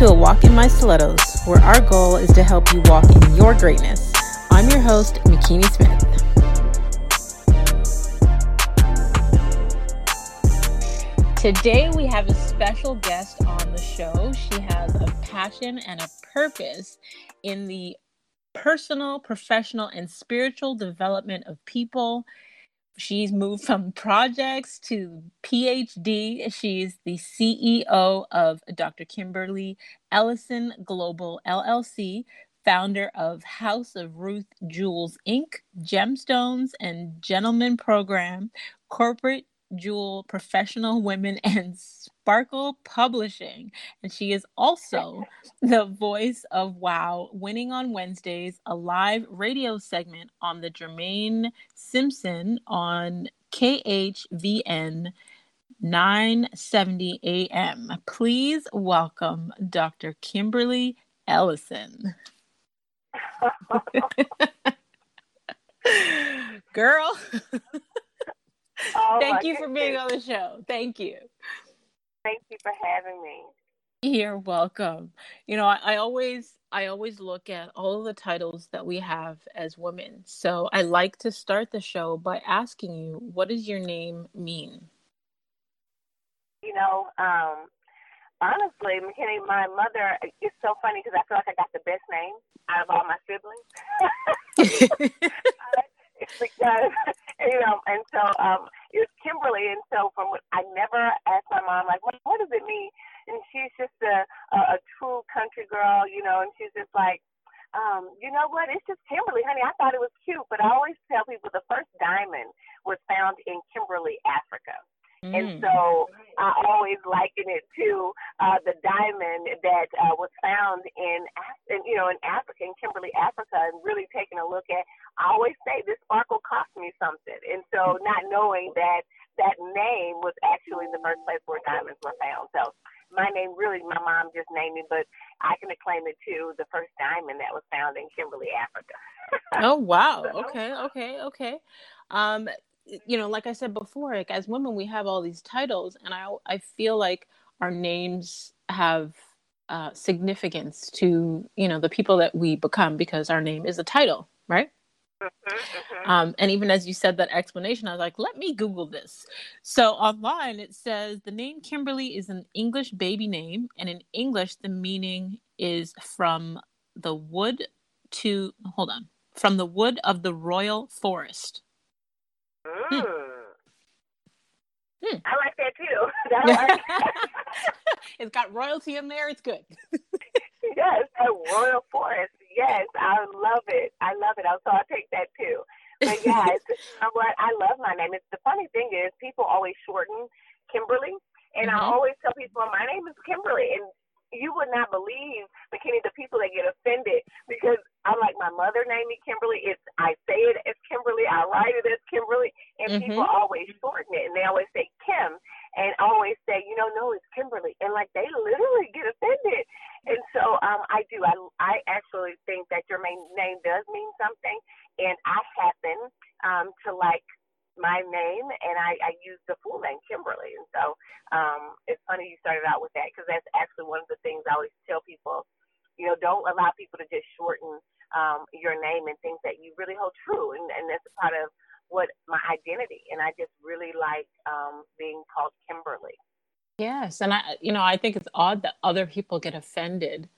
To A Walk in My Stilettos, where our goal is to help you walk in your greatness. I'm your host, Makini Smith. Today we have a special guest on the show. She has a passion and a purpose in the personal, professional, and spiritual development of people She's moved from projects to PhD. She's the CEO of Dr. Kimberly Ellison Global LLC, founder of House of Ruth Jewels Inc., Gemstones and Gentlemen Program, corporate jewel professional women and Sparkle Publishing. And she is also the voice of Wow, winning on Wednesdays, a live radio segment on the Jermaine Simpson on KHVN 970 AM. Please welcome Dr. Kimberly Ellison. Girl. Oh Thank you for being on the show. Thank you. Thank you for having me. You're welcome. You know, I, I, always I always look at all the titles that we have as women. So I like to start the show by asking you, what does your name mean? You know, um, honestly, Makini, my mother, it's so funny because I feel like I got the best name out of all my siblings. because you know, and so um, it was Kimberly, and so from what I never asked my mom like, what, what does it mean? And she's just a, a a true country girl, you know, and she's just like, um, you know what? It's just Kimberly, honey. I thought it was cute, but I always tell people the first diamond was found in Kimberley, Africa. Mm. And so I always liken it to uh, the diamond that uh, was found in, in, you know, in Africa, in Kimberley, Africa, and really taking a look at. I always say this sparkle cost me something, and so not knowing that that name was actually the first place where diamonds were found. So my name really, my mom just named me, but I can acclaim it too. The first diamond that was found in Kimberley, Africa. oh wow! Okay, okay, okay. Um, you know, like I said before, like as women, we have all these titles, and I I feel like our names have uh, significance to you know the people that we become because our name is a title, right? Um, and even as you said that explanation, I was like, let me Google this. So online it says the name Kimberly is an English baby name, and in English the meaning is from the wood to hold on from the wood of the royal forest. Mm. Hmm. I like that too. Like it's got royalty in there. It's good. yes, a royal forest. Yes, I love it. I love it. So I'll take that too. But yeah, you know what? I love my name. It's the funny thing is people always shorten Kimberly, and mm-hmm. I always tell people my name is Kimberly, and you would not believe, Makini, the people that get offended because I'm like my mother named me Kimberly. It's I say it as Kimberly, I write it as Kimberly, and mm-hmm. people always shorten it and they always say Kim and always say, you know, no, it's Kimberly, and like they literally get offended. And so um, I do. I I actually think that your main name does mean something, and I happen um, to like my name and I, I use the full name Kimberly. And so um, it's funny you started out with that because that's actually one of the things I always tell people. You know, don't allow people to just shorten um, your name and things that you really hold true, and, and that's a part of what my identity. And I just really like um, being called Kimberly. Yes, and I, you know, I think it's odd that other people get offended,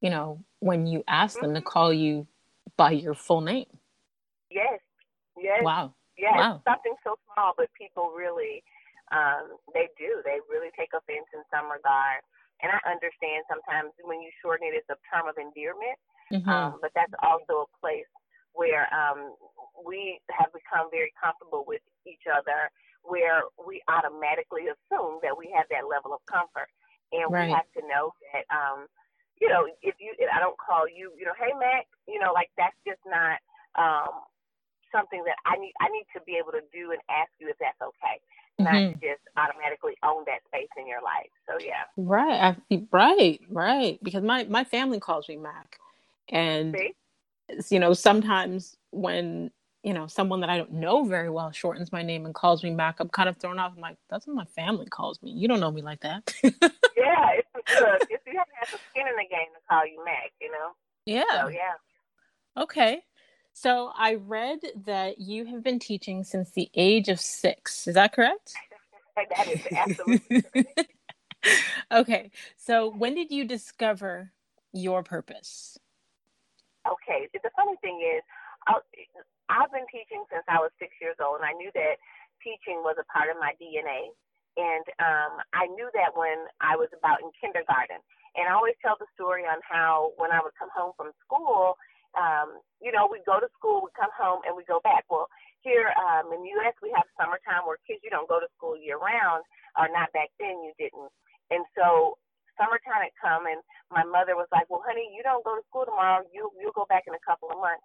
you know, when you ask them mm-hmm. to call you by your full name. Yes. Yes. Wow. Yeah, wow. something so small, but people really, um, they do. They really take offense in some regard. And I understand sometimes when you shorten it, it's a term of endearment. Mm-hmm. Um, but that's also a place where um, we have become very comfortable with each other, where we automatically assume that we have that level of comfort. And right. we have to know that, um, you know, if you, if I don't call you, you know, hey, Mac, you know, like that's just not um, something that I need I need to be able to do and ask you if that's okay. Mm-hmm. Not just automatically own that space in your life. So yeah. Right. I, right. Right. Because my my family calls me Mac, and See? you know sometimes when you know someone that I don't know very well shortens my name and calls me Mac, I'm kind of thrown off. I'm like, that's what my family calls me. You don't know me like that. yeah, it's good. If you haven't call you Mac, you know? Yeah. So, yeah. Okay. So I read that you have been teaching since the age of six. Is that correct? that is absolutely okay. So when did you discover your purpose? Okay. The funny thing is, i I've been teaching since I was six years old, and I knew that teaching was a part of my DNA. And um, I knew that when I was about in kindergarten. And I always tell the story on how when I would come home from school, um, you know, we go to school, we come home, and we go back. Well, here um, in the U.S., we have summertime where kids, you don't go to school year round, or not back then, you didn't. And so summertime had come, and my mother was like, "Well, honey, you don't go to school tomorrow. You you'll go back in a couple of months."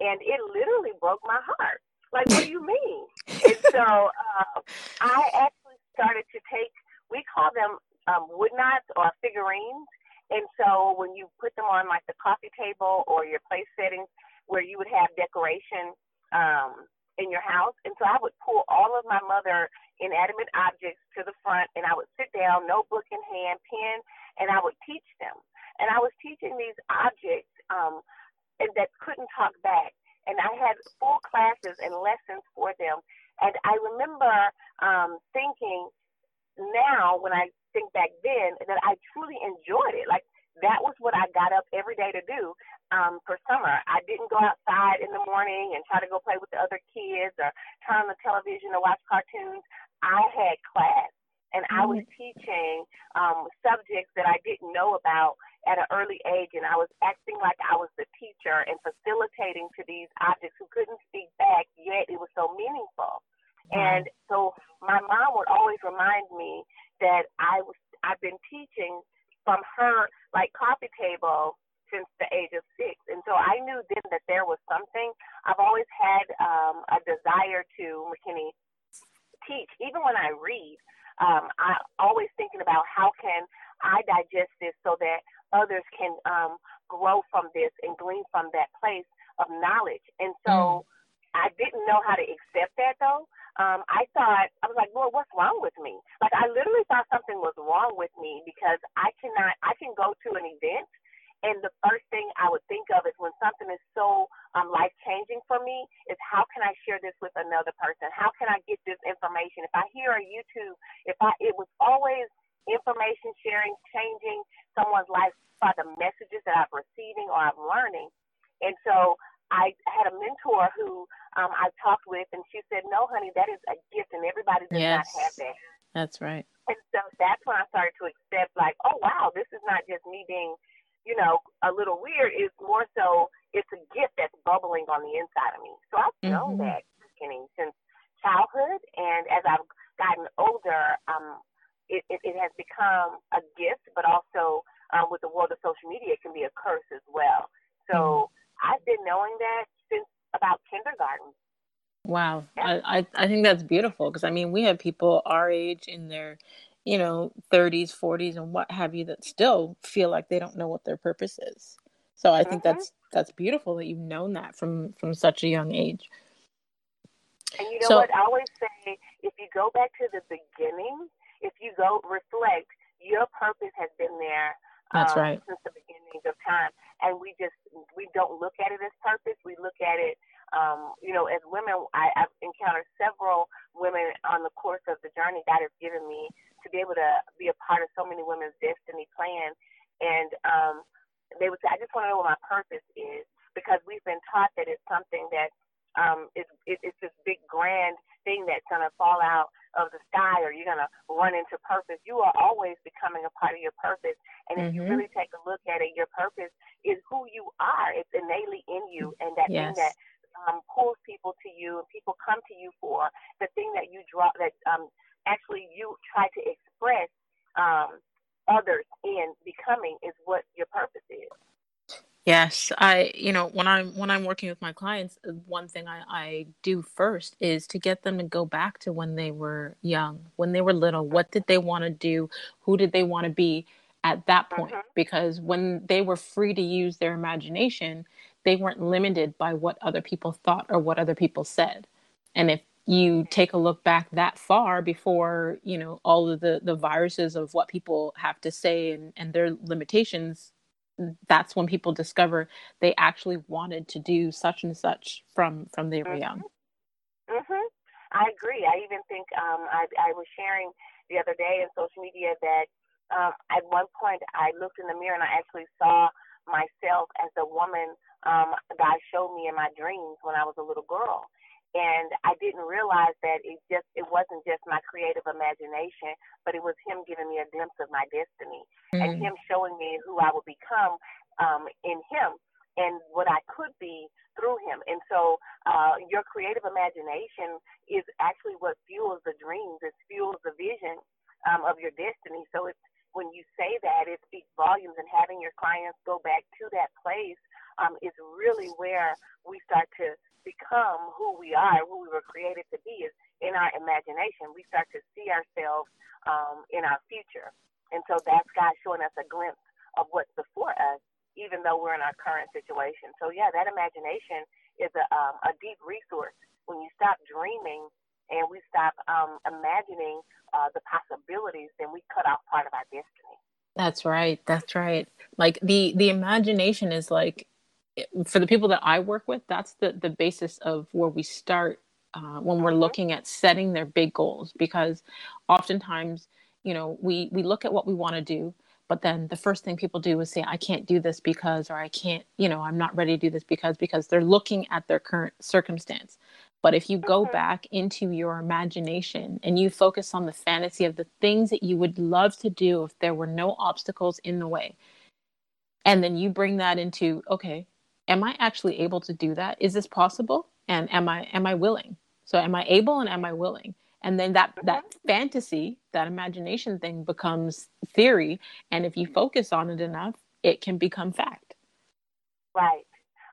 And it literally broke my heart. Like, what do you mean? and so uh, I actually started to take. We call them um, wood knots or figurines and so when you put them on like the coffee table or your place settings where you would have decoration um, in your house, and so I would pull all of my mother inanimate objects to the front, and I would sit down, notebook in hand, pen, and I would teach them. And I was teaching these objects um, and that couldn't talk back, and I had full classes and lessons for them. And I remember um, thinking now when I think back then that I truly enjoyed it. Like that was what I got up every day to do um, for summer. I didn't go outside in the morning and try to go play with the other kids or turn on the television or watch cartoons. I had class and I was mm-hmm. teaching um, subjects that I didn't know about at an early age, and I was acting like I was the teacher and facilitating to these objects who couldn't speak back, yet it was so meaningful. And so my mom would always remind me that I was I've been teaching from her like coffee table since the age of six, and so I knew then that there was something. I've always had um, a desire to Makini teach, even when I read. Um, I always thinking about how can I digest this so that others can um, grow from this and glean from that place of knowledge. And so mm. I didn't know how to accept that though um, I thought, I was like, Lord, what's wrong with me? Like, I literally thought something was wrong with me because I cannot, I can go to an event, and the first thing I would think of is when something is so um, life changing for me, is how can I share this with another person? How can I get this information? If I hear a YouTube, if I, it was always information sharing, changing someone's life by the messages that I'm receiving or I'm learning. And so I had a mentor who um, I talked with, and she said, "No, honey, that is a gift, and everybody does yes. not have that." That's right. And so that's when I started to accept, like, oh wow, this is not just me being, you know, a little weird. It's more so it's a gift that's bubbling on the inside of me. So I've mm-hmm. known that beginning since childhood, and as I've gotten older, um, it, it, it has become a gift, but also um, with the world of social media, it can be a curse as well. So. Mm-hmm I've been knowing that since about kindergarten. Wow, yeah. I, I, think that's beautiful because I mean we have people our age in their, you know, 30s, 40s, and what have you that still feel like they don't know what their purpose is. So I mm-hmm. think that's that's beautiful that you've known that from from such a young age. And you know so, what? I always say if you go back to the beginning, if you go reflect, your purpose has been there that's um, right. Since the beginning of time, and we just we don't look at it as purpose. We look at it, um, you know, as women. I, I've encountered several women on the course of the journey God has given me to be able to be a part of so many women's destiny plan, and um, they would say, "I just want to know what my purpose is," because we've been taught that it's something that um, it's, it, it's this big grand thing that's going to fall out of the sky or you're going to run into purpose. You are always becoming a part of your purpose. And if mm-hmm. you really take a look at it, your purpose is who you are. It's innately in you. And that yes. thing that um, pulls people to you and people come to you for, the thing that you draw, that um, actually you try to express um, others in becoming is what your purpose is. Yes, I you know when I'm when I'm working with my clients, uh, one thing I, I do first is to get them to go back to when they were young, when they were little. What did they want to do? Who did they want to be at that point? Mm-hmm. Because when they were free to use their imagination, they weren't limited by what other people thought or what other people said. And if you take a look back that far before you know all of the the viruses of what people have to say and and their limitations that's when people discover they actually wanted to do such and such from from they were mm-hmm. young. Mhm. I agree. I even think um, I, I was sharing the other day in social media that um, at one point I looked in the mirror and I actually saw myself as the woman um, God showed me in my dreams when I was a little girl and I didn't realize that it just it wasn't just my creative imagination, but it was him giving me a glimpse of my destiny mm-hmm. and him showing me who I would become um, in him and what I could be through him. And so uh, your creative imagination is actually what fuels the dreams. It fuels the vision um, of your destiny. So it's when you say that, it speaks volumes. And having your clients go back to that place um, is really where we start to become who we are, who we were created to be, is in our imagination. We start to see ourselves um, in our future. And so that's God showing us a glimpse of what's before us, even though we're in our current situation. So, yeah, that imagination is a, um, a deep resource. When you stop dreaming and we stop um, imagining uh, the possibilities, then we cut off part of our destiny. That's right. That's right. Like the the imagination is like for the people that I work with, that's the the basis of where we start uh, when we're mm-hmm. looking at setting their big goals. Because oftentimes, you know, we we look at what we want to do, but then the first thing people do is say, "I can't do this because," or "I can't," you know, "I'm not ready to do this because," because they're looking at their current circumstance. But if you go mm-hmm. back into your imagination and you focus on the fantasy of the things that you would love to do if there were no obstacles in the way, and then you bring that into, okay, am I actually able to do that? Is this possible? And am I am I willing? So am I able and am I willing? And then that that mm-hmm. fantasy, that imagination thing becomes theory. And if you focus on it enough, it can become fact. Right.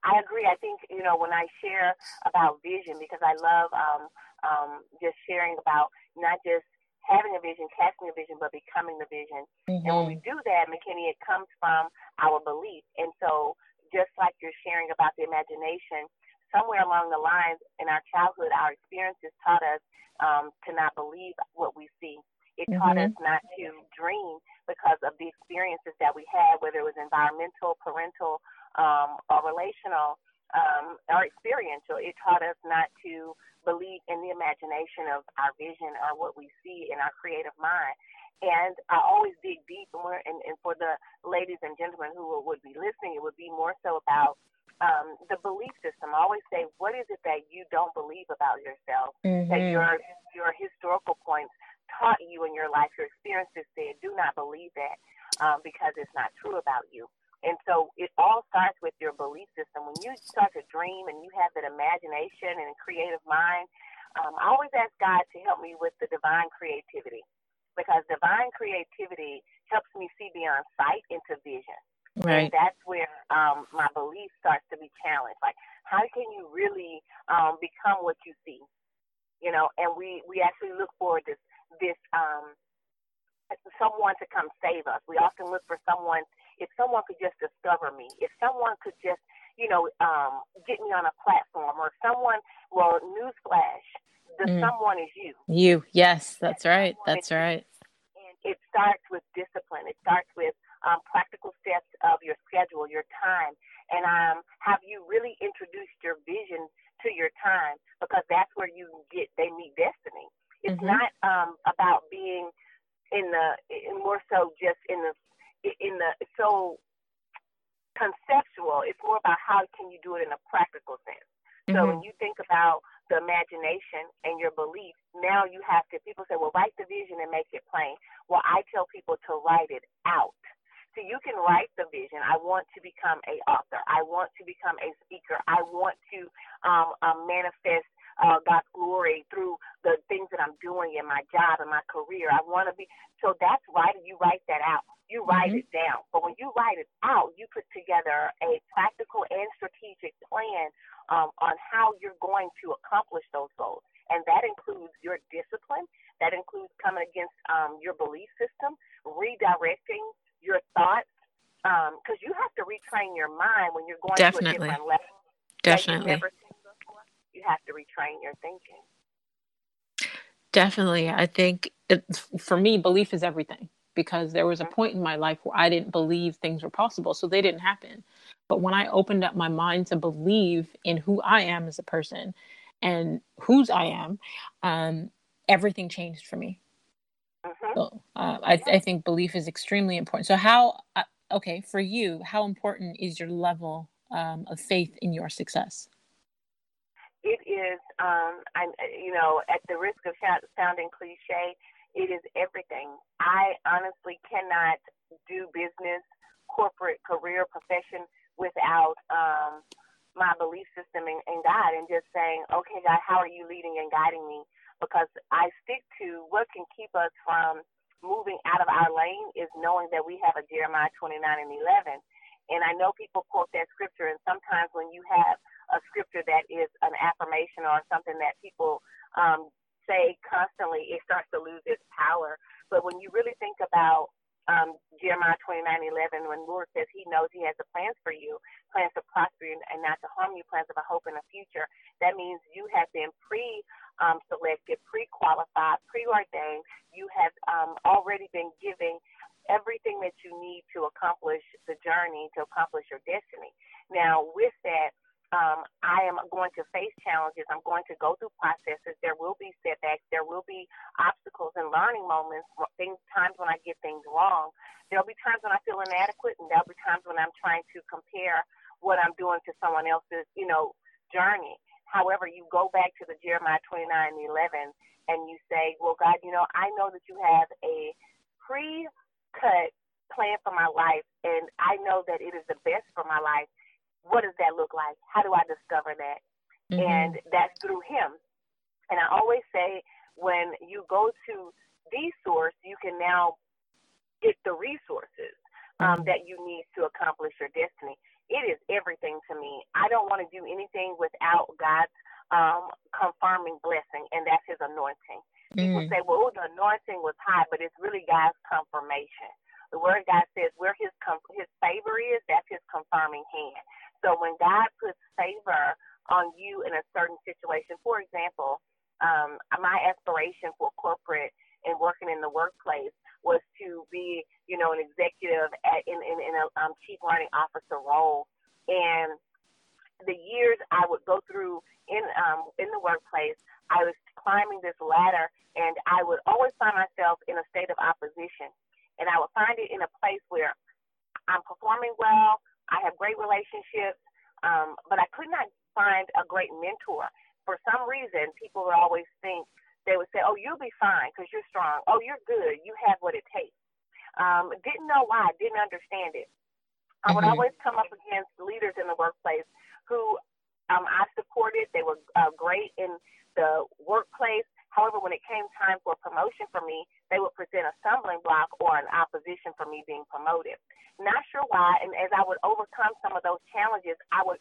I agree. I think, you know, when I share about vision, because I love um, um, just sharing about not just having a vision, casting a vision, but becoming the vision. Mm-hmm. And when we mm-hmm. do that, Makini, it comes from our belief. And so just like you're sharing about the imagination, somewhere along the lines in our childhood, our experiences taught us um, to not believe what we see. It mm-hmm. taught us not to dream because of the experiences that we had, whether it was environmental, parental, um, or relational, um, or experiential. It taught us not to believe in the imagination of our vision or what we see in our creative mind. And I always dig deep, and, and, and for the ladies and gentlemen who would be listening, it would be more so about um, the belief system. I always say, what is it that you don't believe about yourself? Mm-hmm. That your your historical points taught you in your life, your experiences said, do not believe that um, because it's not true about you. And so it all starts with your belief system. When you start to dream and you have that imagination and creative mind, um, I always ask God to help me with the divine creativity because divine creativity helps me see beyond sight into vision. Right. And that's where um, my belief starts to be challenged. Like, how can you really um, become what you see? You know, and we we actually look for this this um, someone to come save us. We often look for someone. If someone could just discover me, if someone could just you know um, get me on a platform, or someone, well, newsflash, the mm. someone is you. You, yes, that's right. That's right And it starts with discipline. It starts with um, practical steps of your schedule, your time, and um, have you really introduced your vision to your time? Because that's where you get they meet destiny. It's mm-hmm. not um, about being in the in more so just in the in the so conceptual. It's more about how can you do it in a practical sense. Mm-hmm. So when you think about the imagination and your belief, now you have to, people say, well, write the vision and make it plain. Well, I tell people to write it out. So you can write the vision. I want to become a author. I want to become a speaker. I want to um, um, manifest uh, God's glory through the things that I'm doing in my job and my career. I want to be. So that's writing. You write that out. You write mm-hmm. it down. But when you write it out, you put together a practical and strategic plan um, on how you're going to accomplish those goals. And that includes your discipline. That includes coming against um, your belief system, redirecting your thoughts, because um, you have to retrain your mind when you're going Definitely. to a different level. Definitely. You have to retrain your thinking. Definitely. I think it, for me, belief is everything. because there was a point in my life where I didn't believe things were possible, so they didn't happen. But when I opened up my mind to believe in who I am as a person and whose I am, um, everything changed for me. Mm-hmm. So uh, I, I think belief is extremely important. So how, uh, okay, for you, how important is your level um, of faith in your success? It is, um, I, you know, at the risk of sounding cliche, it is everything. I honestly cannot do business, corporate, career, profession without um, my belief system in, in God and just saying, okay, God, how are you leading and guiding me? Because I stick to what can keep us from moving out of our lane is knowing that we have a Jeremiah 29 and 11. And I know people quote that scripture, and sometimes when you have a scripture that is an affirmation or something that people um, say constantly, it starts to lose its power. But when you really think about um, Jeremiah 29 11, when Lord says He knows He has the plans for you, plans to prosper you and not to harm you, plans of a hope and a future, that means you have been pre um, selected, pre qualified, preordained. You have um, already been giving everything that you need to accomplish the journey, to accomplish your destiny. Now, with that, I am going to face challenges. I'm going to go through processes. There will be setbacks. There will be obstacles and learning moments. Things, times when I get things wrong. There'll be times when I feel inadequate, and there'll be times when I'm trying to compare what I'm doing to someone else's, you know, journey. However, you go back to the Jeremiah 29 and 11, and you say, "Well, God, you know, I know that you have a pre-cut plan for my life, and I know that it is the best for my life." What does that look like? How do I discover that? Mm-hmm. And that's through him. And I always say when you go to the source, you can now get the resources um, mm-hmm. that you need to accomplish your destiny. It is everything to me. I don't want to do anything without God's um, confirming blessing, and that's His anointing. People say, "Well, the anointing was high," but it's really God's confirmation. The Word God says, "Where His com- His favor is, that's His confirming hand." So when God puts favor on you in a certain situation, for example, um, my aspiration for corporate and working in the workplace was to be, you know, an executive at, in, in, in a um, chief learning officer role. And the years I would go through in um, in the workplace, I was climbing this ladder, and I would always find myself in a state of opposition. And I would find it in a place where I'm performing well, I have great relationships, um, but I could not find a great mentor. For some reason, people would always think they would say, "Oh, you'll be fine because you're strong. Oh, you're good. You have what it takes." Um, didn't know why. Didn't understand it. I would mm-hmm. always come up against leaders in the workplace who um, I supported. They were uh, great in the workplace. However, when it came time for promotion for me, they would present a stumbling block or an opposition for me being promoted. Not sure why. And as I would overcome some of those challenges, I would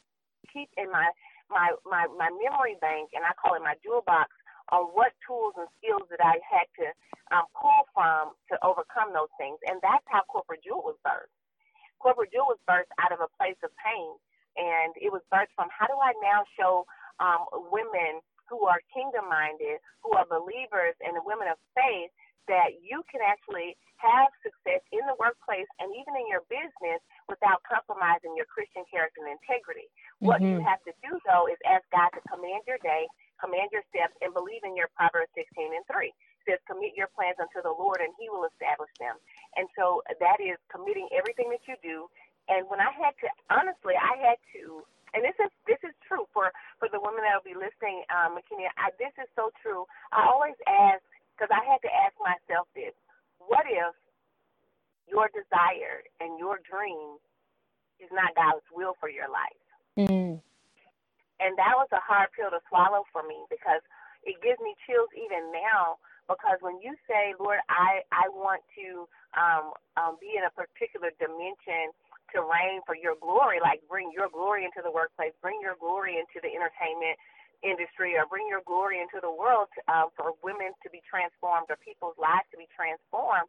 keep in my my my, my memory bank, and I call it my jewel box, on what tools and skills that I had to um, pull from to overcome those things. And that's how Corporate Jewel was birthed. Corporate Jewel was birthed out of a place of pain, and it was birthed from how do I now show um, women who are kingdom minded, who are believers and women of faith that you can actually have success in the workplace and even in your business without compromising your Christian character and integrity. Mm-hmm. What you mm-hmm. have to do, though, is ask God to command your day, command your steps, and believe in your Proverbs 16 and 3. It says, Commit your plans unto the Lord, and He will establish them. And so that is committing everything that you do. And when I had to, honestly, I had to and this is this is true for for the women that will be listening, um, Makini. I, this is so true. I always ask because I had to ask myself this: what if your desire and your dream is not God's will for your life? Mm. And that was a hard pill to swallow for me because it gives me chills even now. Because when you say, Lord, I I want to um, um, be in a particular dimension to reign for your glory, like bring your glory into the workplace, bring your glory into the entertainment industry or bring your glory into the world um, for women to be transformed or people's lives to be transformed,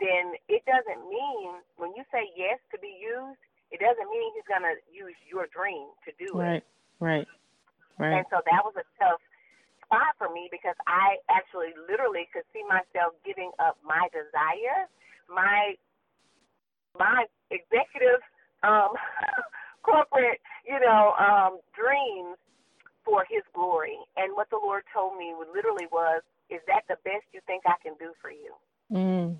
then it doesn't mean when you say yes to be used, it doesn't mean he's going to use your dream to do right, it. Right, right, right. And so that was a tough spot for me because I actually literally could see myself giving up my desire, my my executive um corporate, you know, um dreams for his glory. And what the Lord told me literally was, is that the best you think I can do for you? Mm.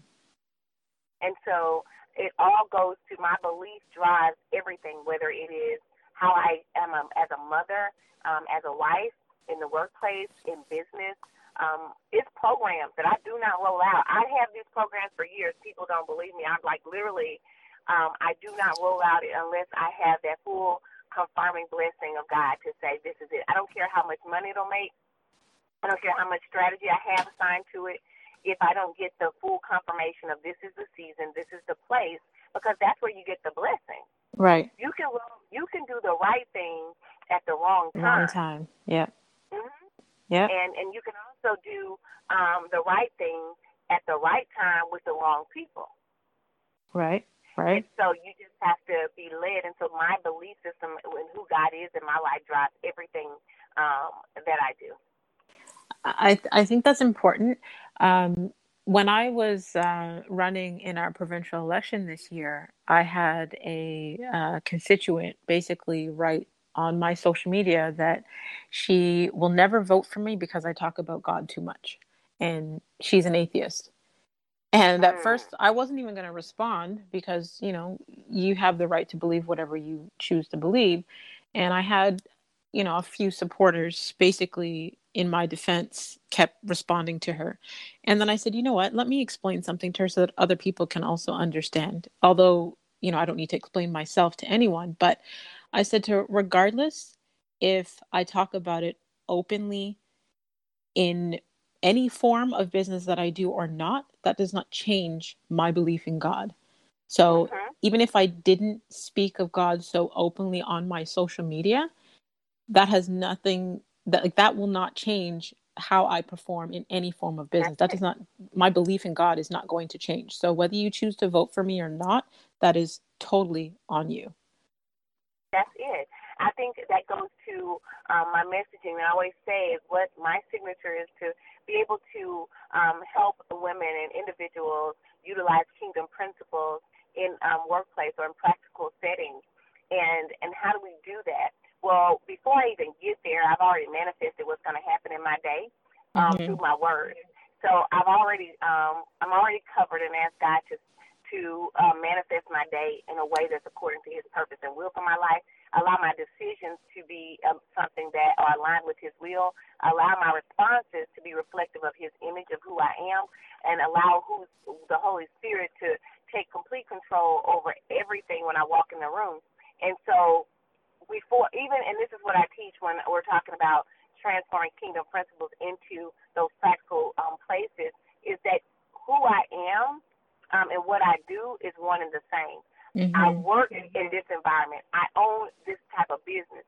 And so it all goes to my belief drives everything, whether it is how I am a, as a mother, um, as a wife, in the workplace, in business. Um, it's programs that I do not roll out. I have these programs for years. People don't believe me. I'm like literally, um, I do not roll out it unless I have that full confirming blessing of God to say this is it. I don't care how much money it'll make. I don't care how much strategy I have assigned to it. If I don't get the full confirmation of this is the season, this is the place, because that's where you get the blessing. Right. You can you can do the right thing at the wrong time. Wrong time. Yeah. Mm-hmm. Yeah. And and you can also do um, the right thing at the right time with the wrong people. Right. Right. And so you just have to be led. And so my belief system and who God is in my life drives everything um, that I do. I I think that's important. Um, when I was uh, running in our provincial election this year, I had a uh, constituent basically write on my social media that she will never vote for me because I talk about God too much, and she's an atheist. And at hmm. first, I wasn't even going to respond because, you know, you have the right to believe whatever you choose to believe. And I had, you know, a few supporters basically in my defense kept responding to her. And then I said, you know what? Let me explain something to her so that other people can also understand. Although, you know, I don't need to explain myself to anyone, but I said to her, regardless if I talk about it openly in any form of business that I do or not, that does not change my belief in God. So even if I didn't speak of God so openly on my social media, that has nothing that like that will not change how I perform in any form of business. That does not my belief in God is not going to change. So whether you choose to vote for me or not, that is totally on you. That's it. I think that goes to um, my messaging. I always say is what my signature is to be able to um, help women and individuals utilize kingdom principles in um, workplace or in practical settings. And and how do we do that? Well, before I even get there, I've already manifested what's going to happen in my day um, Mhm. through my word. So I've already um, I'm already covered and asked God to to uh, manifest my day in a way that's according to His purpose and will for my life. Allow my decisions to be um, something that are aligned with His will. Allow my responses to be reflective of His image of who I am, and allow who's the Holy Spirit to take complete control over everything when I walk in the room. And so, before even, and this is what I teach when we're talking about transforming kingdom principles into those practical um, places, is that who I am um, and what I do is one and the same. I Mhm. work in, in this environment. I own this type of business,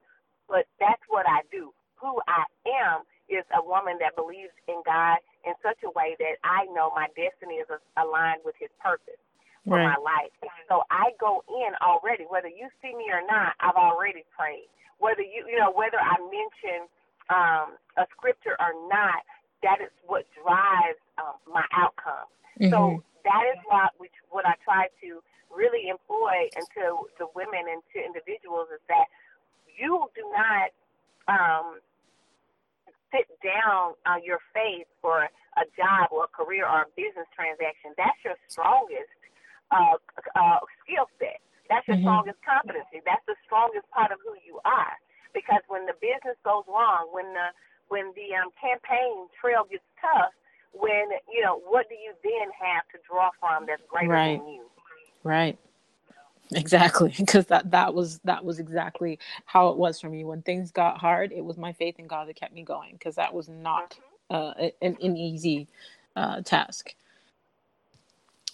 but that's what I do. Who I am is a woman that believes in God in such a way that I know my destiny is aligned with His purpose for my life. So I go in already, whether you see me or not. I've already prayed. Whether you, you know, whether I mention um, a scripture or not, that is what drives um, my outcome. Mhm. So that is what which what I try to really employ into the women and to individuals is that you do not um, sit down on your faith for a job or a career or a business transaction. That's your strongest uh, uh, skill set. That's your Mhm. strongest competency. That's the strongest part of who you are. Because when the business goes wrong, when the when the um, campaign trail gets tough, when you know, what do you then have to draw from that's greater Right. than you? Right. Exactly, because that that was that was exactly how it was for me when things got hard. It was my faith in God that kept me going because that was not uh, an, an easy uh, task.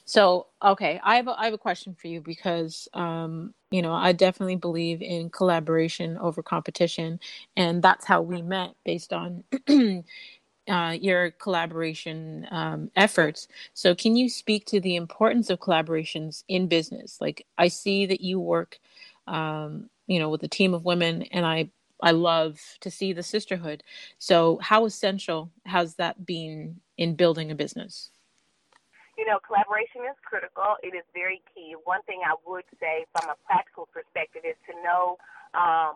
So, okay, I have a, I have a question for you because um, you know I definitely believe in collaboration over competition, and that's how we met based on uh, your collaboration um, efforts. So, can you speak to the importance of collaborations in business? Like, I see that you work, um, you know, with a team of women, and I I love to see the sisterhood. So, how essential has that been in building a business? You know, collaboration is critical. It is very key. One thing I would say from a practical perspective is to know um,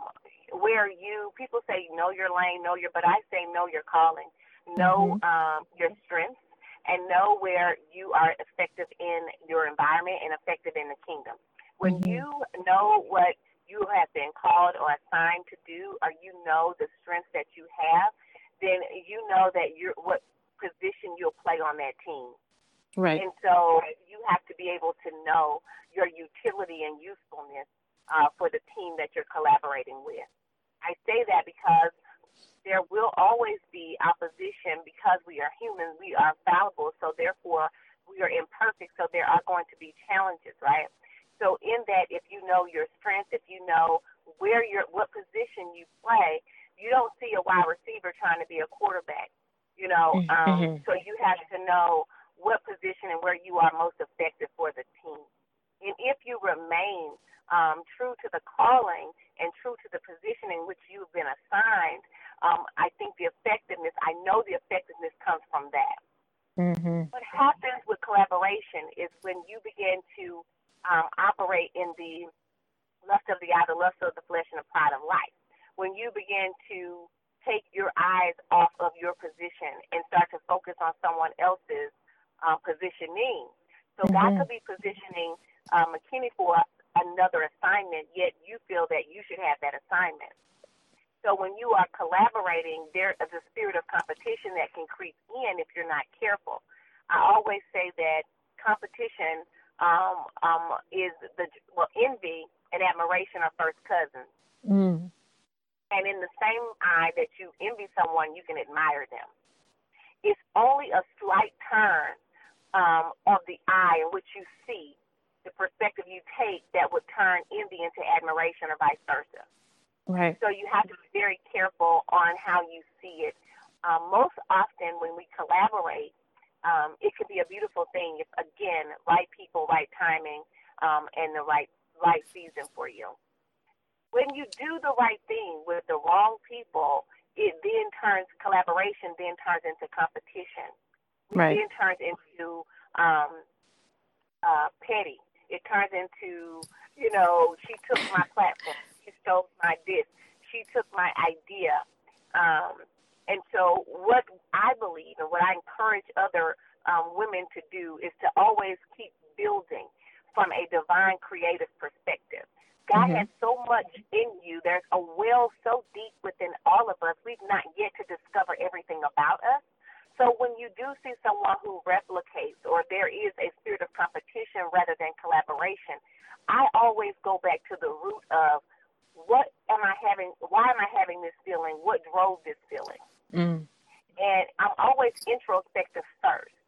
where you, people say know your lane, know your, but I say know your calling, know mm-hmm. um, your strengths, and know where you are effective in your environment and effective in the kingdom. When mm-hmm. you know what you have been called or assigned to do, or you know the strengths that you have, then you know that you're what position you'll play on that team. Right. And so you have to be able to know your utility and usefulness uh, for the team that you're collaborating with. I say that because there will always be opposition because we are human, we are fallible, so therefore we are imperfect, so there are going to be challenges, right? So in that, if you know your strengths, if you know where you're, what position you play, you don't see a wide receiver trying to be a quarterback. You know, mm-hmm. um, mm-hmm. so you have to know what position and where you are most effective for the team. And if you remain um, true to the calling and true to the position in which you've been assigned, um, I think the effectiveness, I know the effectiveness comes from that. Mm-hmm. What happens with collaboration is when you begin to um, operate in the lust of the eye, the lust of the flesh, and the pride of life. When you begin to take your eyes off of your position and start to focus on someone else's uh, positioning. So mm-hmm. God could be positioning uh, Makini for another assignment, yet you feel that you should have that assignment. So when you are collaborating, there is a spirit of competition that can creep in if you're not careful. I always say that competition um, um, is the well, envy and admiration are first cousins. Mm. And in the same eye that you envy someone, you can admire them. It's only a slight turn um, of the eye in which you see the perspective you take that would turn envy into admiration or vice versa. Right. So you have to be very careful on how you see it. Um, most often, when we collaborate, um, it can be a beautiful thing if, again, right people, right timing, um, and the right right season for you. When you do the right thing with the wrong people, it then turns collaboration, then turns into competition. Right. It then turns into um, uh, petty. It turns into, you know, she took my platform, she stole my disc, she took my idea. Um, and so, what I believe and what I encourage other um, women to do is to always keep building from a divine creative perspective. God mm-hmm. has so much in you. There's a well so deep within all of us. We've not yet to discover everything about us. So when you do see someone who replicates or there is a spirit of competition rather than collaboration, I always go back to the root of what am I having? Why am I having this feeling? What drove this feeling? Mm. And I'm always introspective first.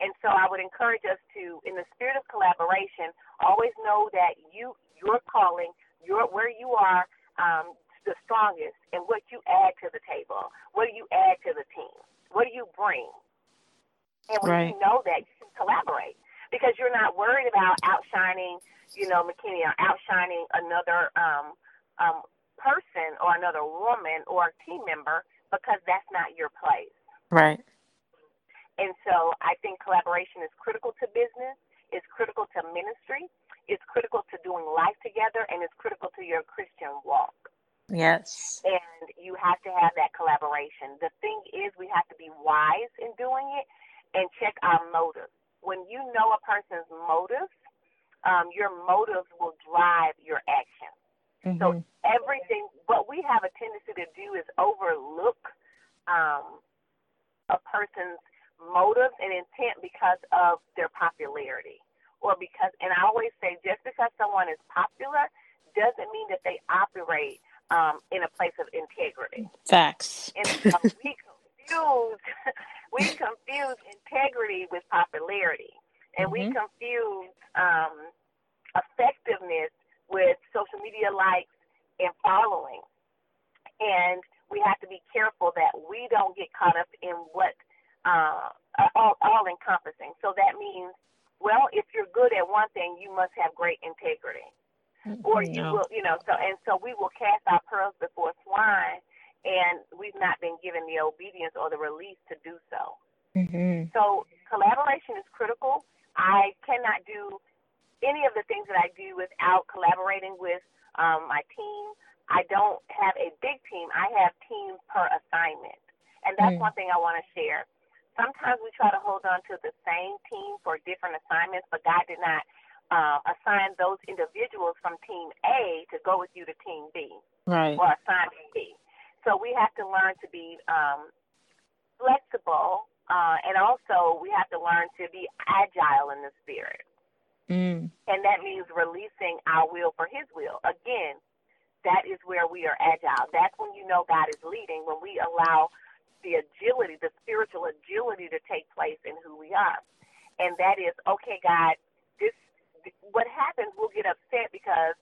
And so I would encourage us to, in the spirit of collaboration, always know that you, your calling, your where you are um, the strongest, and what you add to the table. What do you add to the team? What do you bring? And when right. you know that, you can collaborate because you're not worried about outshining, you know, Makini or outshining another um, um, person or another woman or a team member because that's not your place. Right. And so I think collaboration is critical to business, it's critical to ministry, it's critical to doing life together, and it's critical to your Christian walk. Yes. And you have to have that collaboration. The thing is, we have to be wise in doing it and check our motives. When you know a person's motives, um, your motives will drive your actions. Mm-hmm. So everything, what we have a tendency to do is overlook um, a person's motives and intent because of their popularity or because and I always say just because someone is popular doesn't mean that they operate um, in a place of integrity. Facts. And so we confuse we confuse integrity with popularity, and mm-hmm. we confuse um, effectiveness with social media likes and following. And we have to be careful that we don't get caught up in what uh, all, all encompassing. So that means, well, if you're good at one thing, you must have great integrity. or you no. will, you know. So and so we will cast our pearls before swine, and we've not been given the obedience or the release to do so. Mm-hmm. So collaboration is critical. I cannot do any of the things that I do without collaborating with um, my team. I don't have a big team. I have teams per assignment. And that's mm. one thing I want to share. Sometimes we try to hold on to the same team for different assignments, but God did not uh, assign those individuals from team A to go with you to team B right. or assignment B. So we have to learn to be um, flexible, uh, and also we have to learn to be agile in the spirit. Mm. And that means releasing our will for His will. Again, that is where we are agile. That's when you know God is leading, when we allow the agility, the spiritual agility to take place in who we are. And that is, okay, God, this what happens, we'll get upset because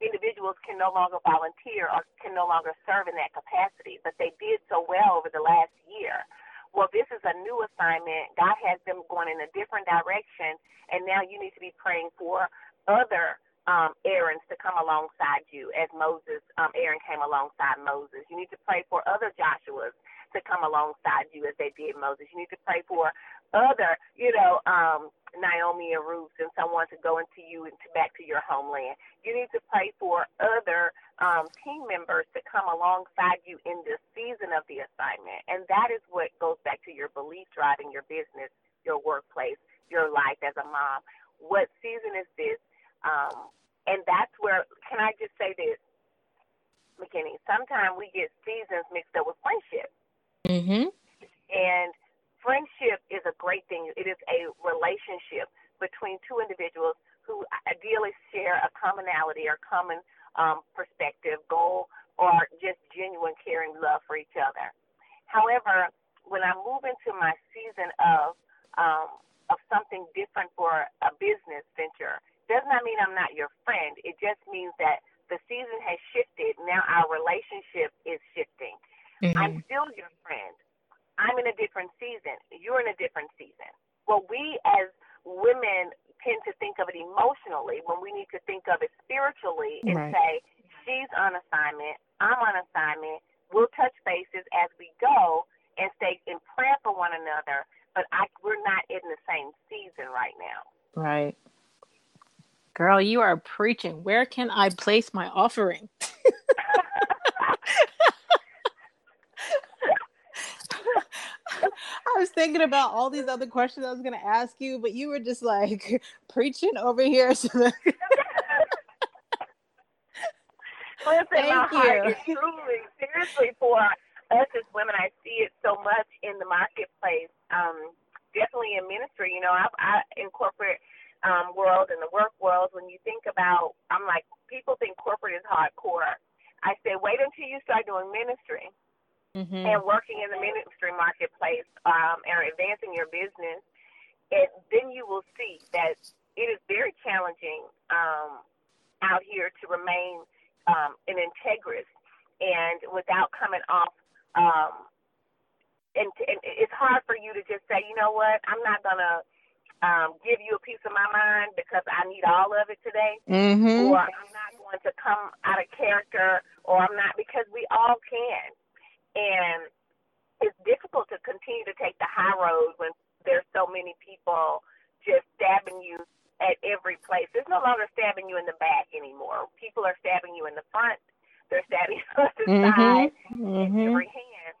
individuals can no longer volunteer or can no longer serve in that capacity, but they did so well over the last year well, this is a new assignment. God has them going in a different direction, and now you need to be praying for other um, Aarons to come alongside you as Moses, um, Aaron came alongside Moses. You need to pray for other Joshuas to come alongside you as they did Moses. You need to pray for other, you know, um, Naomi and Ruth and someone to go into you and to back to your homeland. You need to pray for other um, team members to come alongside you in this season of the assignment. And that is what goes back to your belief driving your business, your workplace, your life as a mom. What season is this? Um, and that's where, can I just say this, Makini? Sometimes we get seasons mixed up with friendship. Mm-hmm. And friendship is a great thing. It is a relationship between two individuals who ideally share a commonality or common um, perspective, goal, or just genuine caring love for each other. However, when I move into my season of um, of something different for a business venture, does not mean I'm not your friend. It just means that the season has shifted. Now our relationship is shifting. Mm-hmm. I'm still your friend. I'm in a different season. You're in a different season. Well, we as women tend to think of it emotionally when we need to think of it spiritually and right. say, she's on assignment, I'm on assignment. We'll touch bases as we go and stay in prayer for one another, but I, we're not in the same season right now. Right. Girl, you are preaching. Where can I place my offering? I was thinking about all these other questions I was going to ask you, but you were just like preaching over here. So Listen, Thank my you. truly, seriously, for us as women. I see it so much in the marketplace. Um, definitely in ministry. You know, I, I in corporate um, world and the work world. When you think about, I'm like, people think corporate is hardcore. I say, wait until you start doing ministry mm-hmm. and working in the ministry marketplace um, and advancing your business, and then you will see that it is very challenging um, out here to remain um, an integrist and without coming off. Um, and, and it's hard for you to just say, you know what, I'm not gonna um, give you a piece of my mind because I need all of it today, mm-hmm. or I'm not going to come out of character, or I'm not because we all can. And it's difficult to continue to take the high road when there's so many people just stabbing you at every place. There's no longer stabbing you in the back anymore. People are stabbing you in the front. They're stabbing you on the mm-hmm. side mm-hmm. every hand.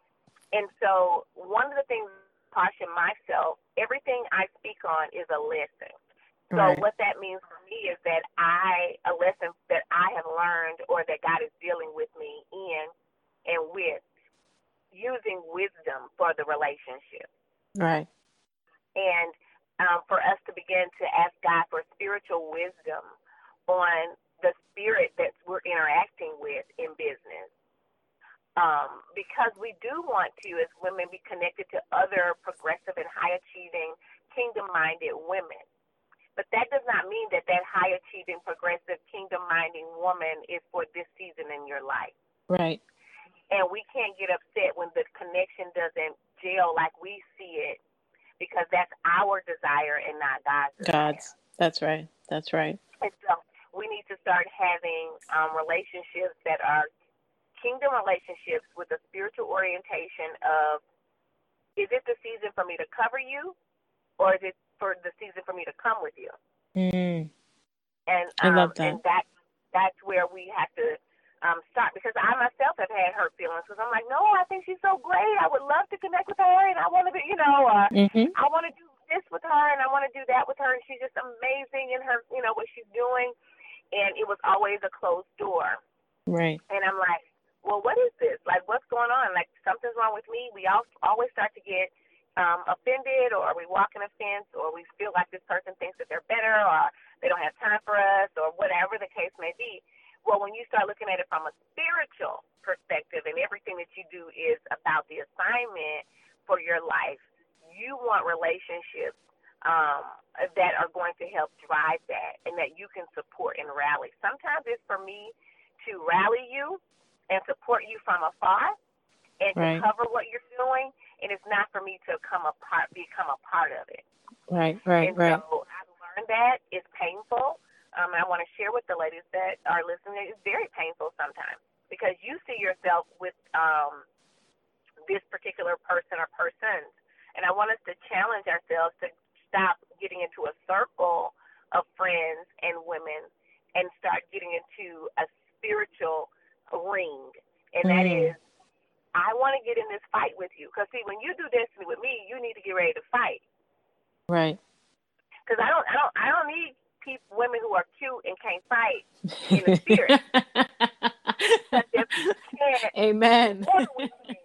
And so one of the things I caution myself, everything I speak on is a lesson. So right. what that means for me is that I a lesson that I have learned or that God is dealing with me in and with using wisdom for the relationship. Right. And um, for us to begin to ask God for spiritual wisdom on the spirit that we're interacting with in business. Um, because we do want to, as women, be connected to other progressive and high achieving, kingdom minded women. But that does not mean that that high achieving, progressive, kingdom minded woman is for this season in your life. Right and we can't get upset when the connection doesn't gel like we see it because that's our desire and not God's. God's. That's right. That's right. And so we need to start having um, relationships that are kingdom relationships with a spiritual orientation of is it the season for me to cover you or is it for the season for me to come with you? Mm. And I love um, that. and that that's where we have to um, start because I myself have had hurt feelings because I'm like, no, I think she's so great. I would love to connect with her, and I want to be, you know, uh, hmm I want to do this with her, and I want to do that with her, and she's just amazing in her, you know, what she's doing. And it was always a closed door, Right. and I'm like, well, what is this? Like, what's going on? Like, something's wrong with me. We all always start to get um, offended, or we walk in offense, or we feel like this person thinks that they're better, or they don't have time for us, or whatever the case may be. Well, when you start looking at it from a spiritual perspective, and everything that you do is about the assignment for your life, you want relationships um, that are going to help drive that, and that you can support and rally. Sometimes it's for me to rally you and support you from afar, and Right. to cover what you're doing, and it's not for me to come a part, become a part of it. Right. Right. and Right. so I've learned that it's painful. Um, I want to share with the ladies that are listening. It's very painful sometimes because you see yourself with um, this particular person or persons. And I want us to challenge ourselves to stop getting into a circle of friends and women and start getting into a spiritual ring. And that Mm. is, I want to get in this fight with you. Because, see, when you do destiny with me, you need to get ready to fight Right. because I don't, I don't, I don't need people, women who are cute and can't fight in the spirit. But if you can't Amen. order with me,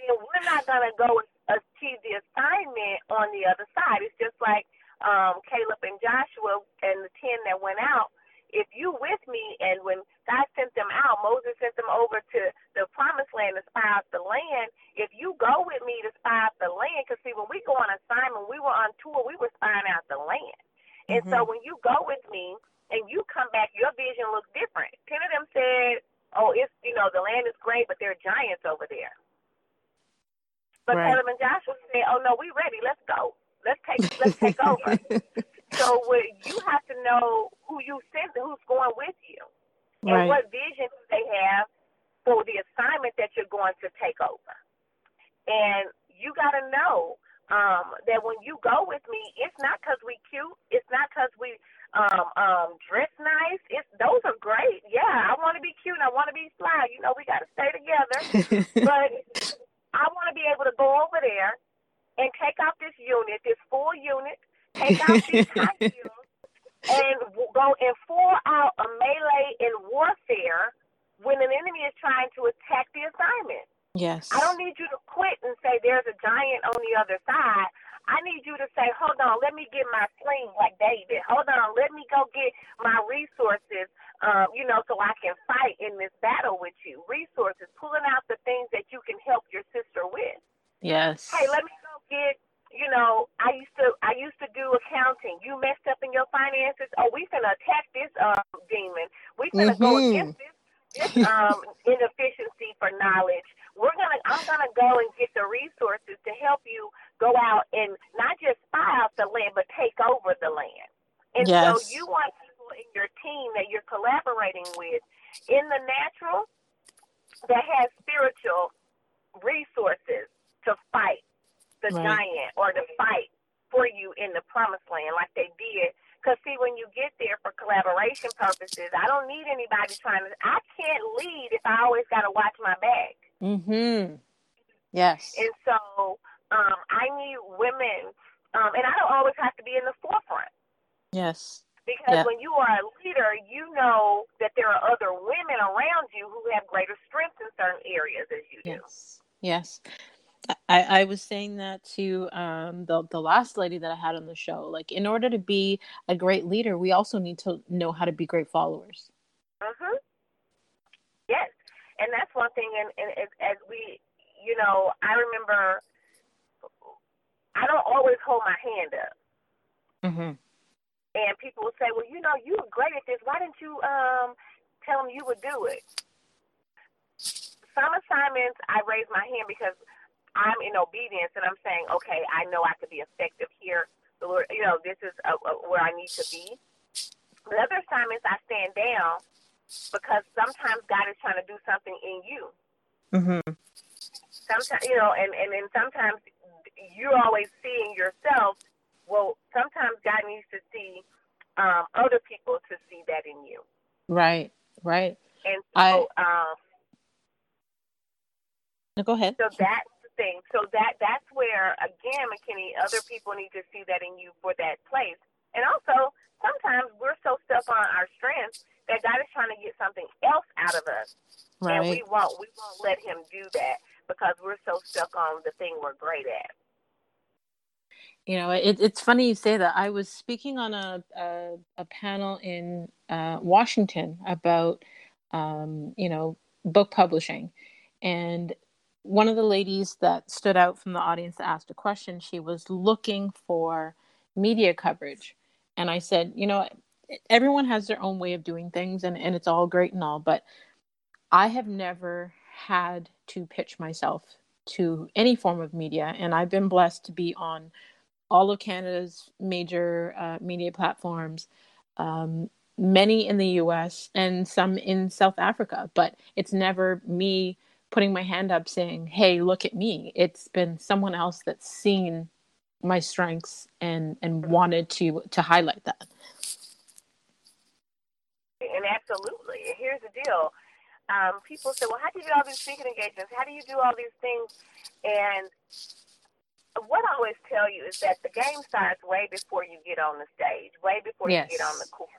then we're not gonna go achieve the assignment on the other side. It's just like um, Caleb and Joshua and the ten that went out. If you with me, and when God sent them out, Moses sent them over to the promised land to spy out the land. If you go with me to spy out the land, because see, when we go on assignment, we were on tour, we were spying out the land. And so mm-hmm. when you go with me and you come back, your vision looks different. Ten of them said, "Oh, it's you know the land is great, but there are giants over there." But Right. Caleb and Joshua said, "Oh no, we ready. Let's go. Let's take let's take over." So what you have to know who you sent and who's going with you, and Right. what vision do they have for the assignment that you're going to take over. And you got to know um, that when you go with me, it's not because we cute. It's not because we um, um, dress nice. It's those are great. Yeah, I want to be cute. and I want to be fly. You know, we got to stay together. but I want to be able to go over there and take out this unit, this full unit, take out these high heels, and go and pour out a melee in warfare when an enemy is trying to attack the assignment. yes. I don't need you to quit and say there's a giant on the other side. I need you to say, hold on, let me get my sling like David. Hold on, let me go get my resources, um, you know, so I can fight in this battle with you. Resources, pulling out the things that you can help your sister with. Yes. Hey, let me go get, you know, I used to I used to do accounting. You messed up in your finances. Oh, we finna attack this um demon. We finna go Mhm. against this this um inefficiency for knowledge. We're gonna I'm gonna go and get the resources to help you go out and not just buy out the land, but take over the land. And Yes. you want people in your team that you're collaborating with in the natural that has spiritual resources to fight the Right. giant or to fight for you in the promised land like they did. Because, see, when you get there for collaboration purposes, I don't need anybody trying to, I can't lead if I always got to watch my back. Mm-hmm. Yes. And so um, I need women, um, and I don't always have to be in the forefront. Yes. Because Yeah. when you are a leader, you know that there are other women around you who have greater strength in certain areas as you do. Yes. I, I was saying that to um, the the last lady that I had on the show. Like, in order to be a great leader, we also need to know how to be great followers. Mhm. Yes, and that's one thing. And, and as, as we, you know, I remember, I don't always hold my hand up, Mm-hmm. and people will say, "Well, you know, you were great at this. Why didn't you um tell them you would do it?" Some assignments, I raise my hand because I'm in obedience, and I'm saying, "Okay, I know I could be effective here. The Lord, you know, this is uh uh where I need to be." The other assignments I stand down because sometimes God is trying to do something in you. Mm-hmm. Sometimes, you know, and, and then sometimes you're always seeing yourself. Well, sometimes God needs to see um, other people to see that in you. Right, right. And so, I, um, no, go ahead. So that's the thing. So that that's where again, Makini, other people need to see that in you for that place. And also, sometimes we're so stuck on our strengths that God is trying to get something else out of us, right. and we won't we won't let Him do that because we're so stuck on the thing we're great at. You know, it, it's funny you say that. I was speaking on a a, a panel in uh, Washington about um, you know book publishing, and one of the ladies that stood out from the audience that asked a question, she was looking for media coverage. And I said, you know, everyone has their own way of doing things and, and it's all great and all, but I have never had to pitch myself to any form of media. And I've been blessed to be on all of Canada's major uh, media platforms, um, many in the US and some in South Africa, but it's never me putting my hand up saying, "Hey, look at me." It's been someone else that's seen my strengths and and wanted to to highlight that. And absolutely, here's the deal. Um, people say, "Well, how do you do all these speaking engagements? How do you do all these things?" And what I always tell you is that the game starts way before you get on the stage, way before yes. you get on the court.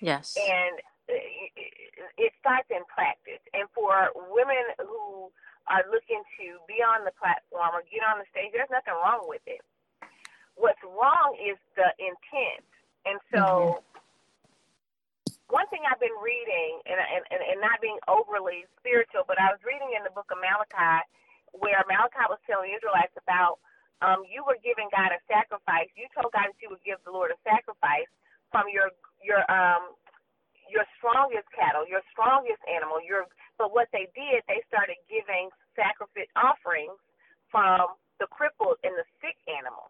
Yes. And it starts in practice. And for women who are looking to be on the platform or get on the stage, there's nothing wrong with it. What's wrong is the intent. And so, mm-hmm. one thing I've been reading, and, and, and not being overly spiritual, but I was reading in the book of Malachi where Malachi was telling Israelites about um, you were giving God a sacrifice. You told God that you would give the Lord a sacrifice from your your um your strongest cattle, your strongest animal, your but what they did, they started giving sacrifice offerings from the crippled and the sick animal.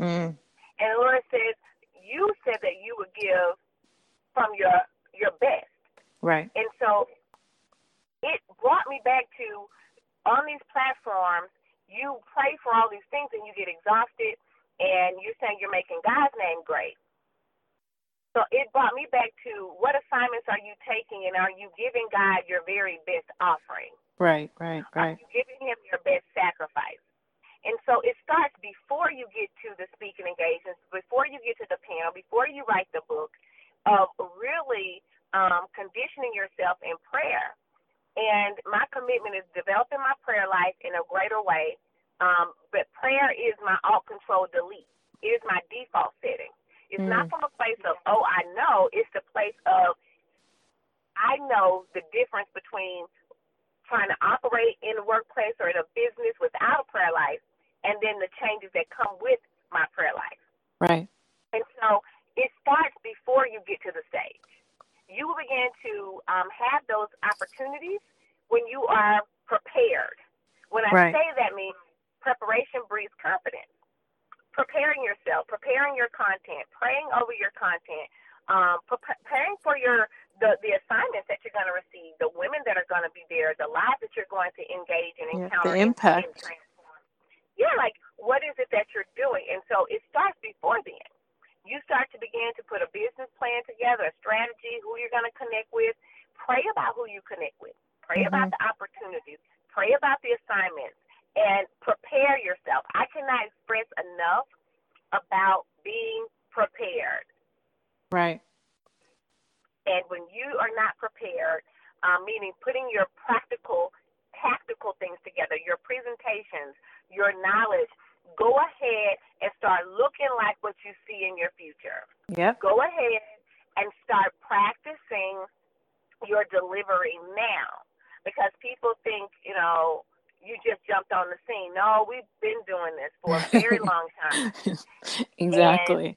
Mm. And the Lord says, You said that you would give from your your best. Right. And so it brought me back to on these platforms, you pray for all these things and you get exhausted and you're saying you're making God's name great. So it brought me back to what assignments are you taking and are you giving God your very best offering? Right, right, right. Are you giving him your best sacrifice? And so it starts before you get to the speaking engagements, before you get to the panel, before you write the book, of really um, conditioning yourself in prayer. And my commitment is developing my prayer life in a greater way. Um, but prayer is my alt control delete. It is my default setting. It's mm. not from a place of, oh, I know. It's the place of, I know the difference between trying to operate in the workplace or in a business without a prayer life and then the changes that come with my prayer life. Right. And so it starts before you get to the stage. You will begin to um, have those opportunities when you are prepared. When I right. say that means preparation breeds confidence preparing yourself, preparing your content, praying over your content, um, preparing for your the the assignments that you're going to receive, the women that are going to be there, the lives that you're going to engage and yeah, encounter, the impact. And transform. Yeah, like what is it that you're doing? And so it starts before then. You start to begin to put a business plan together, a strategy, who you're going to connect with. Pray about who you connect with. Pray mm-hmm. about the opportunities. Pray about the assignments and prepare yourself. I cannot express enough about being prepared. Right. And when you are not prepared, um, meaning putting your practical, tactical things together, your presentations, your knowledge, go ahead and start looking like what you see in your future. Yep. Go ahead and start practicing your delivery now because people think, you know, you just jumped on the scene. No, we've been doing this for a very long time. exactly. And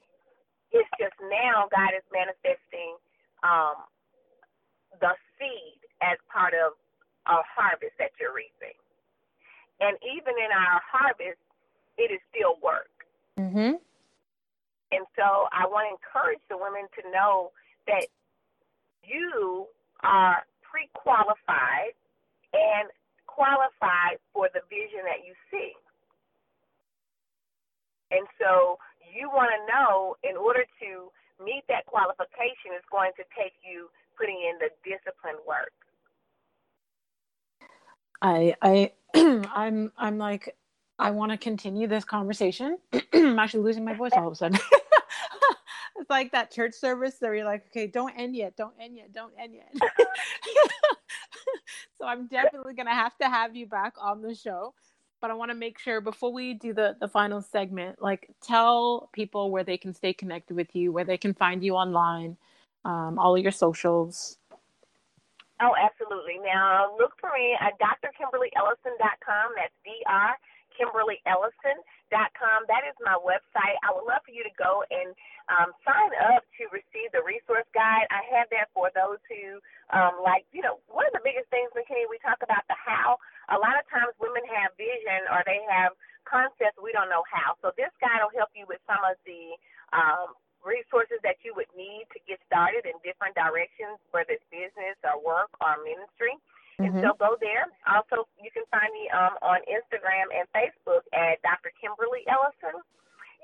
it's just now God is manifesting um, the seed as part of a harvest that you're reaping. And even in our harvest, it is still work. Mm-hmm. And so I want to encourage the women to know that you are pre qualified and qualified for the vision that you see. And so you want to know in order to meet that qualification is going to take you putting in the discipline work. I I I'm I'm like I want to continue this conversation. I'm actually losing my voice all of a sudden. it's like that church service where you're like, okay, don't end yet, don't end yet, don't end yet. so I'm definitely gonna have to have you back on the show. But I want to make sure before we do the the final segment, like tell people where they can stay connected with you, where they can find you online, um, all of your socials. Oh, absolutely. Now look for me at drkimberlyellison.com. That's D R KimberlyEllison.com. That is my website. I would love for you to go and um, sign up to receive the resource guide. I have that for those who um, like, you know, one of the biggest things, Makini, we talk about the how. A lot of times women have vision or they have concepts, we don't know how. So this guide will help you with some of the um, resources that you would need to get started in different directions, whether it's business or work or ministry. And mm-hmm. so go there. Also, you can find me um, on Instagram and Facebook at Dr. Kimberly Ellison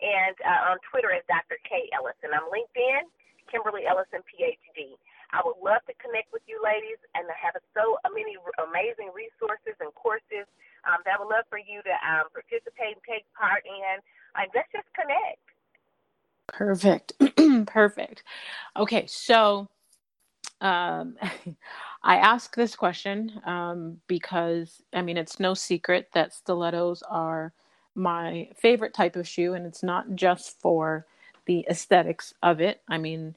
and uh, on Twitter as Dr. K. Ellison. I'm LinkedIn, Kimberly Ellison, PhD. I would love to connect with you ladies and have so many amazing resources and courses um, that I would love for you to um, participate and take part in. Uh, let's just connect. Perfect. Perfect. Okay, so um, I ask this question um, because, I mean, it's no secret that stilettos are my favorite type of shoe, and it's not just for the aesthetics of it. I mean,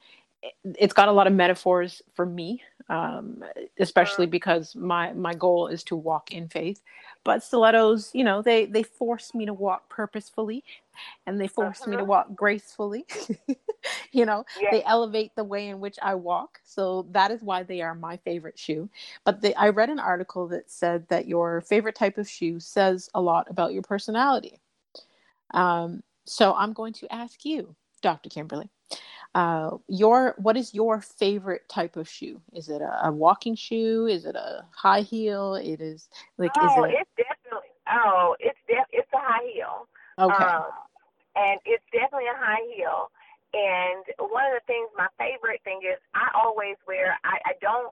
it's got a lot of metaphors for me, um, especially because my my goal is to walk in faith. But stilettos, you know, they they force me to walk purposefully, and they force uh-huh. me to uh-huh. walk gracefully. you know, yes. they elevate the way in which I walk. So that is why they are my favorite shoe. But the, I read an article that said that your favorite type of shoe says a lot about your personality. Um, so I'm going to ask you, Dr. Kimberly uh, your what is your favorite type of shoe? Is it a, a, walking shoe? Is it a high heel? It is like oh, is it? it's definitely oh, it's def- it's a high heel. Okay. Um, and it's definitely a high heel. And one of the things, my favorite thing is, I always wear. I, I don't.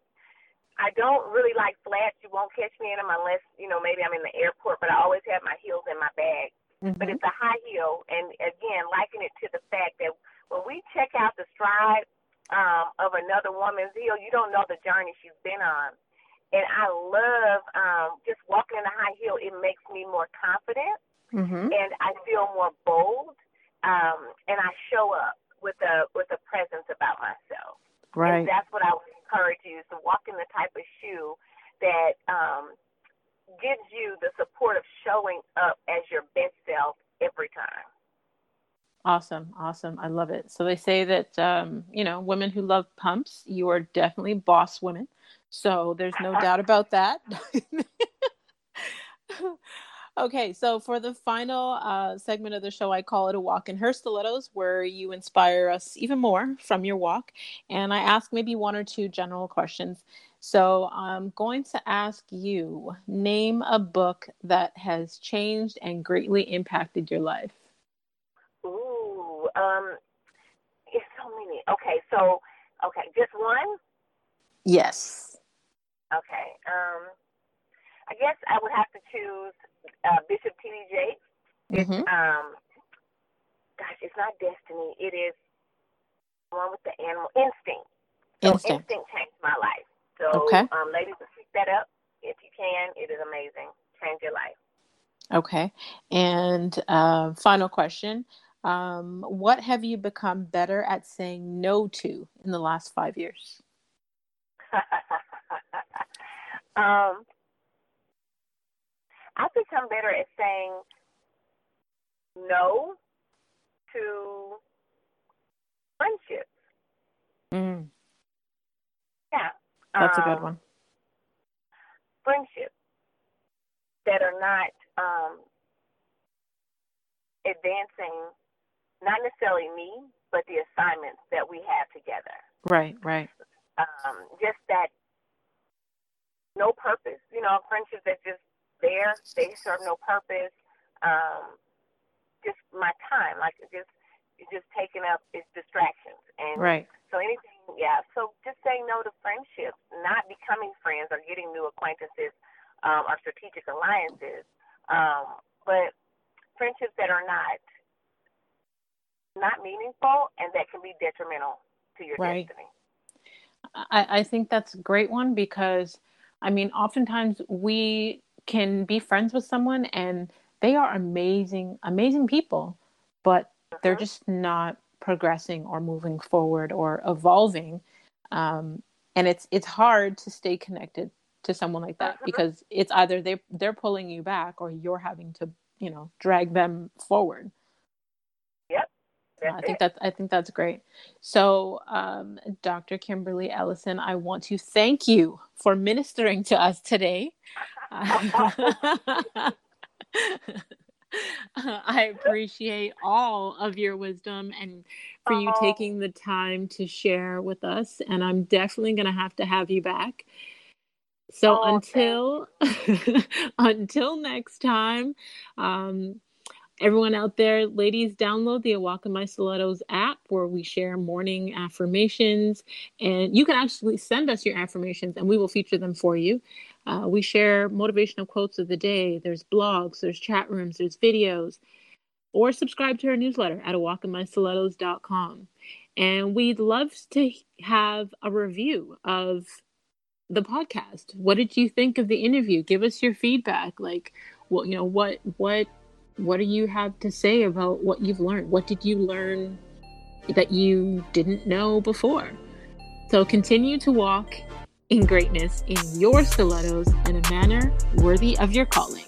I don't really like flats. You won't catch me in them unless you know maybe I'm in the airport. But I always have my heels in my bag. Mm-hmm. But it's a high heel, and again, liken it to the fact that when we check out the stride um, of another woman's heel, you don't know the journey she's been on. And I love um, just walking in a high heel. It makes me more confident, mm-hmm. and I feel more bold, um, and I show up with a with a presence about myself. Right. And that's what I would encourage you is to walk in the type of shoe that um, gives you the support of showing up as your best self every time. Awesome, awesome. I love it. So they say that um, you know, women who love pumps, you are definitely boss women. So there's no doubt about that. okay, so for the final uh, segment of the show, I call it a walk in her stilettos, where you inspire us even more from your walk, and I ask maybe one or two general questions. So I'm going to ask you name a book that has changed and greatly impacted your life. Um, it's so many. Okay, so okay, just one. Yes. Okay. Um, I guess I would have to choose uh, Bishop T.D. Jakes. Mm-hmm. Um, gosh, it's not Destiny. It is one with the animal instinct. So instinct. instinct changed my life. So, okay. um, ladies, pick that up if you can. It is amazing. Change your life. Okay. And uh, final question um, what have you become better at saying no to in the last five years? um, I've become better at saying no to friendships. Mm. Yeah. That's um, a good um, one. Friendships that are not um, advancing not necessarily me, but the assignments that we have together. Right, right. Um, just that no purpose. You know, friendships that just there, they serve no purpose. Um, just my time, like just just taking up its distractions. And right. So anything, yeah. So just saying no to friendships, not becoming friends or getting new acquaintances um, or strategic alliances, um, but friendships that are not not meaningful and that can be detrimental to your right. destiny. I, I think that's a great one because I mean, oftentimes we can be friends with someone and they are amazing, amazing people, but uh-huh. they're just not progressing or moving forward or evolving. Um, and it's it's hard to stay connected to someone like that uh-huh. because it's either they they're pulling you back or you're having to you know drag them forward. I think that's I think that's great. So, um, Dr. Kimberly Ellison, I want to thank you for ministering to us today. I appreciate all of your wisdom and for you taking the time to share with us. And I'm definitely going to have to have you back. So oh, until until next time, um, everyone out there, ladies, download the A Walk in My Stilettos app where we share morning affirmations. And you can actually send us your affirmations and we will feature them for you. Uh, we share motivational quotes of the day. There's blogs, there's chat rooms, there's videos. Or subscribe to our newsletter at awalkinmystilettos.com. And we'd love to have a review of the podcast. What did you think of the interview? Give us your feedback. Like, what you know, what what what do you have to say about what you've learned? What did you learn that you didn't know before? So continue to walk in greatness in your stilettos in a manner worthy of your calling.